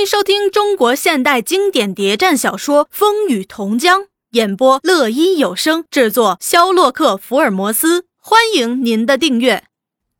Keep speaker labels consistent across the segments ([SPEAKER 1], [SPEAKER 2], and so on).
[SPEAKER 1] 迎收听中国现代经典谍战小说《风雨同江》，演播乐一有声，制作肖洛克福尔摩斯。欢迎您的订阅。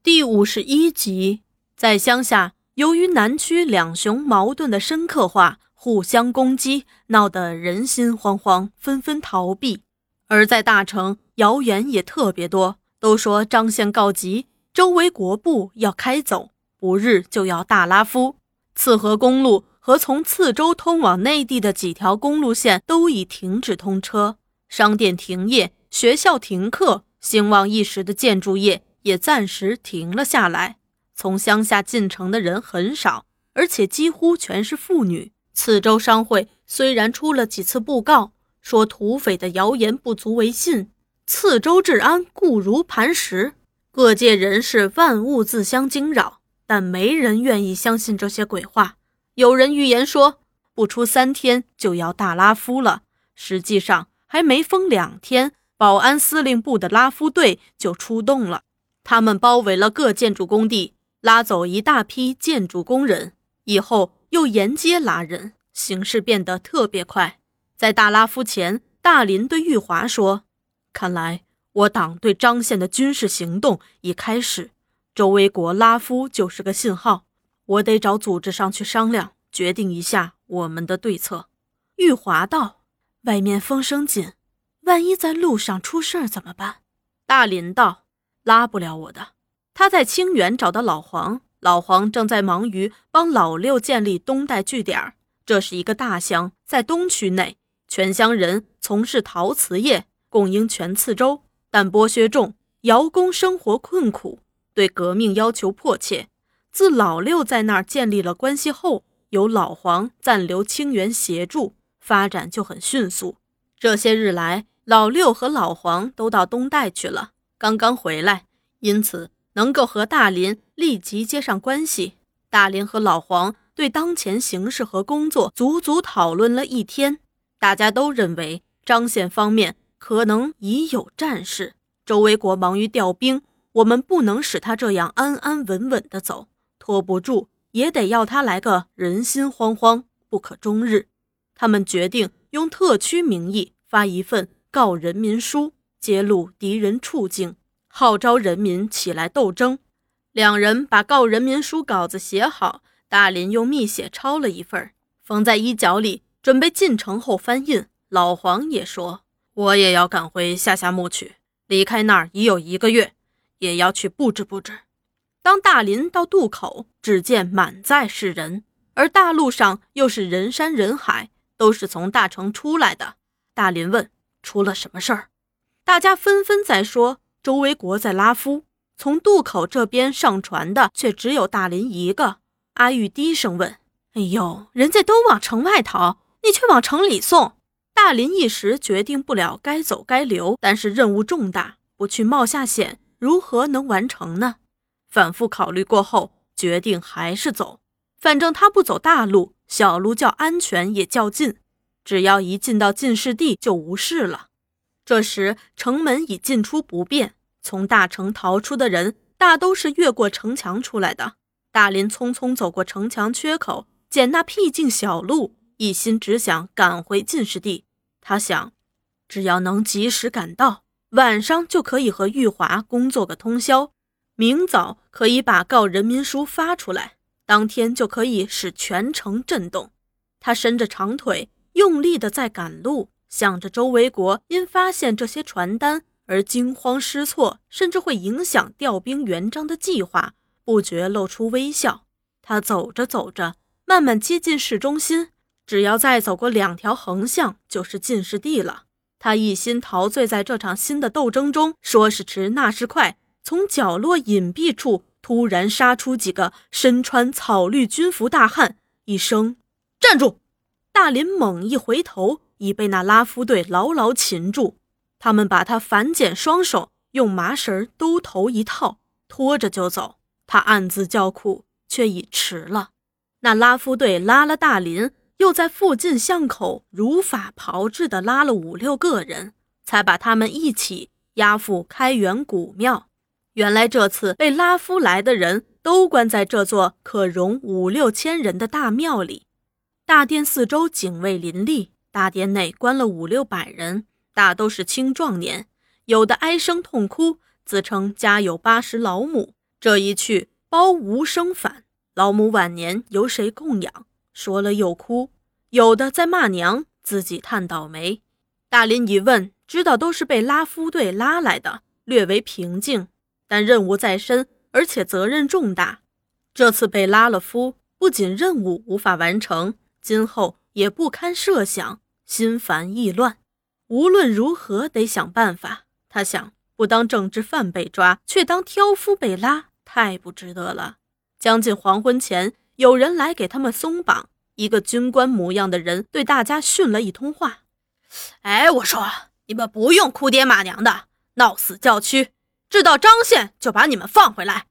[SPEAKER 1] 第五十一集，在乡下，由于南区两雄矛盾的深刻化，互相攻击，闹得人心惶惶，纷纷逃避；而在大城，谣言也特别多，都说张宪告急，周围国部要开走，不日就要大拉夫。次河公路和从次州通往内地的几条公路线都已停止通车，商店停业，学校停课，兴旺一时的建筑业也暂时停了下来。从乡下进城的人很少，而且几乎全是妇女。次州商会虽然出了几次布告，说土匪的谣言不足为信，次州治安固如磐石，各界人士万物自相惊扰。但没人愿意相信这些鬼话。有人预言说，不出三天就要大拉夫了。实际上，还没封两天，保安司令部的拉夫队就出动了。他们包围了各建筑工地，拉走一大批建筑工人，以后又沿街拉人，形势变得特别快。在大拉夫前，大林对玉华说：“看来我党对张宪的军事行动已开始。”周维国拉夫就是个信号，我得找组织上去商量，决定一下我们的对策。玉华道：“外面风声紧，万一在路上出事儿怎么办？”大林道：“拉不了我的。”他在清远找到老黄，老黄正在忙于帮老六建立东带据点。这是一个大乡，在东区内，全乡人从事陶瓷业，供应全次州，但剥削重，窑工生活困苦。对革命要求迫切，自老六在那儿建立了关系后，由老黄暂留清源协助，发展就很迅速。这些日来，老六和老黄都到东代去了，刚刚回来，因此能够和大林立即接上关系。大林和老黄对当前形势和工作足足讨论了一天，大家都认为张宪方面可能已有战事，周维国忙于调兵。我们不能使他这样安安稳稳的走，拖不住也得要他来个人心惶惶，不可终日。他们决定用特区名义发一份告人民书，揭露敌人处境，号召人民起来斗争。两人把告人民书稿子写好，大林用密写抄了一份，缝在衣角里，准备进城后翻印。老黄也说：“我也要赶回下辖墓去，离开那儿已有一个月。”也要去布置布置。当大林到渡口，只见满载是人，而大路上又是人山人海，都是从大城出来的。大林问：“出了什么事儿？”大家纷纷在说：“周维国在拉夫。”从渡口这边上船的却只有大林一个。阿玉低声问：“哎呦，人家都往城外逃，你却往城里送？”大林一时决定不了该走该留，但是任务重大，不去冒下险。如何能完成呢？反复考虑过后，决定还是走。反正他不走大路，小路较安全也较近。只要一进到进士地，就无事了。这时城门已进出不便，从大城逃出的人大都是越过城墙出来的。大林匆匆走过城墙缺口，捡那僻静小路，一心只想赶回进士地。他想，只要能及时赶到。晚上就可以和玉华工作个通宵，明早可以把告人民书发出来，当天就可以使全城震动。他伸着长腿，用力的在赶路，想着周维国因发现这些传单而惊慌失措，甚至会影响调兵援张的计划，不觉露出微笑。他走着走着，慢慢接近市中心，只要再走过两条横向，就是进士地了。他一心陶醉在这场新的斗争中，说时迟，那时快，从角落隐蔽处突然杀出几个身穿草绿军服大汉，一声“站住”，大林猛一回头，已被那拉夫队牢牢擒住。他们把他反剪双手，用麻绳兜头一套，拖着就走。他暗自叫苦，却已迟了。那拉夫队拉了大林。又在附近巷口如法炮制的拉了五六个人，才把他们一起押赴开元古庙。原来这次被拉夫来的人都关在这座可容五六千人的大庙里。大殿四周警卫林立，大殿内关了五六百人，大都是青壮年，有的唉声痛哭，自称家有八十老母，这一去包无生返。老母晚年由谁供养？说了又哭。有的在骂娘，自己叹倒霉。大林一问，知道都是被拉夫队拉来的，略为平静。但任务在身，而且责任重大。这次被拉了夫，不仅任务无法完成。今后也不堪设想，心烦意乱。无论如何得想办法。他想，不当政治犯被抓，却当挑夫被拉，太不值得了。将近黄昏前，有人来给他们松绑。一个军官模样的人对大家训了一通话：“哎，我说，你们不用哭爹骂娘的，闹死叫屈，知道张县就把你们放回来。”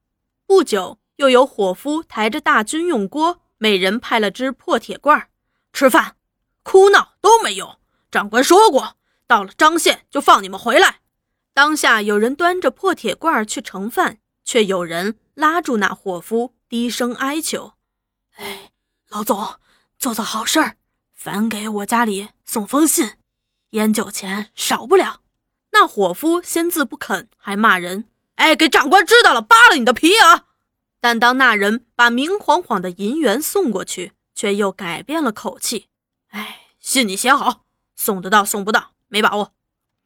[SPEAKER 1] 不久，又有伙夫抬着大军用锅。每人派了只破铁罐，吃饭、哭闹都没用。长官说过，到了张县就放你们回来。当下有人端着破铁罐去盛饭，却有人拉住那伙夫，低声哀求：“哎，老总，做做好事儿，反给我家里送封信，烟酒钱少不了。”那伙夫先自不肯，还骂人：“哎，给长官知道了，扒了你的皮啊！”但当那人把明晃晃的银元送过去，却又改变了口气。哎，信你写好，送得到送不到没把握。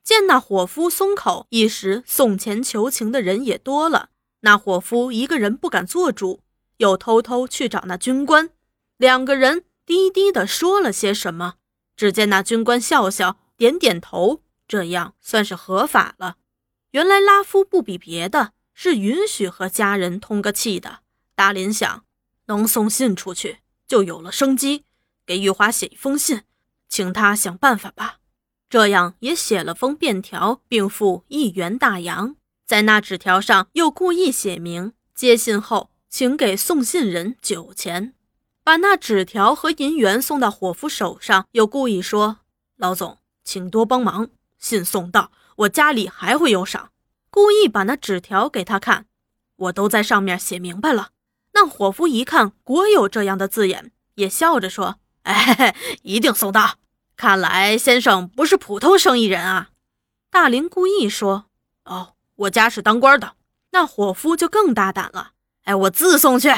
[SPEAKER 1] 见那伙夫松口，一时送钱求情的人也多了。那伙夫一个人不敢做主，又偷偷去找那军官，两个人低低的说了些什么。只见那军官笑笑，点点头，这样算是合法了。原来拉夫不比别的。是允许和家人通个气的。达林想，能送信出去，就有了生机。给玉华写一封信，请他想办法吧。这样也写了封便条，并付一元大洋。在那纸条上又故意写明，接信后请给送信人酒钱。把那纸条和银元送到伙夫手上，又故意说：“老总，请多帮忙。信送到，我家里还会有赏。”故意把那纸条给他看，我都在上面写明白了。那伙夫一看，果有这样的字眼，也笑着说：“哎，一定送到。看来先生不是普通生意人啊。”大林故意说：“哦，我家是当官的。”那伙夫就更大胆了：“哎，我自送去。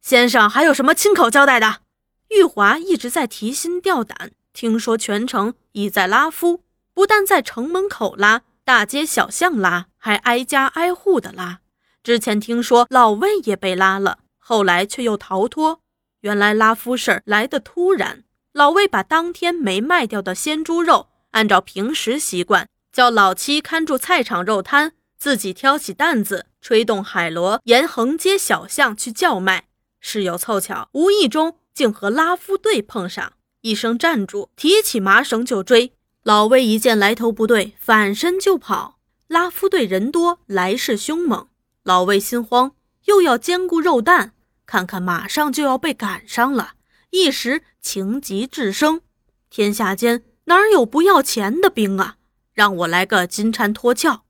[SPEAKER 1] 先生还有什么亲口交代的？”玉华一直在提心吊胆，听说全城已在拉夫，不但在城门口拉。大街小巷拉，还挨家挨户的拉。之前听说老魏也被拉了，后来却又逃脱。原来拉夫事儿来得突然。老魏把当天没卖掉的鲜猪肉，按照平时习惯，叫老七看住菜场肉摊，自己挑起担子，吹动海螺，沿横街小巷去叫卖。事有凑巧，无意中竟和拉夫队碰上，一声站住，提起麻绳就追。老魏一见来头不对，反身就跑。拉夫队人多，来势凶猛。老魏心慌，又要兼顾肉蛋，看看马上就要被赶上了，一时情急智生。天下间哪有不要钱的兵啊？让我来个金蝉脱壳。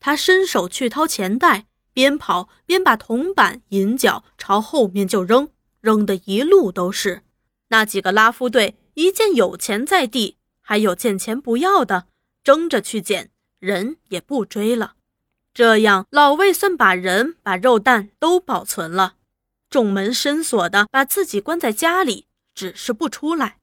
[SPEAKER 1] 他伸手去掏钱袋，边跑边把铜板、银角朝后面就扔，扔的一路都是。那几个拉夫队一见有钱在地。还有见钱不要的，争着去捡，人也不追了。这样，老魏算把人、把肉蛋都保存了，众门深锁的把自己关在家里，只是不出来。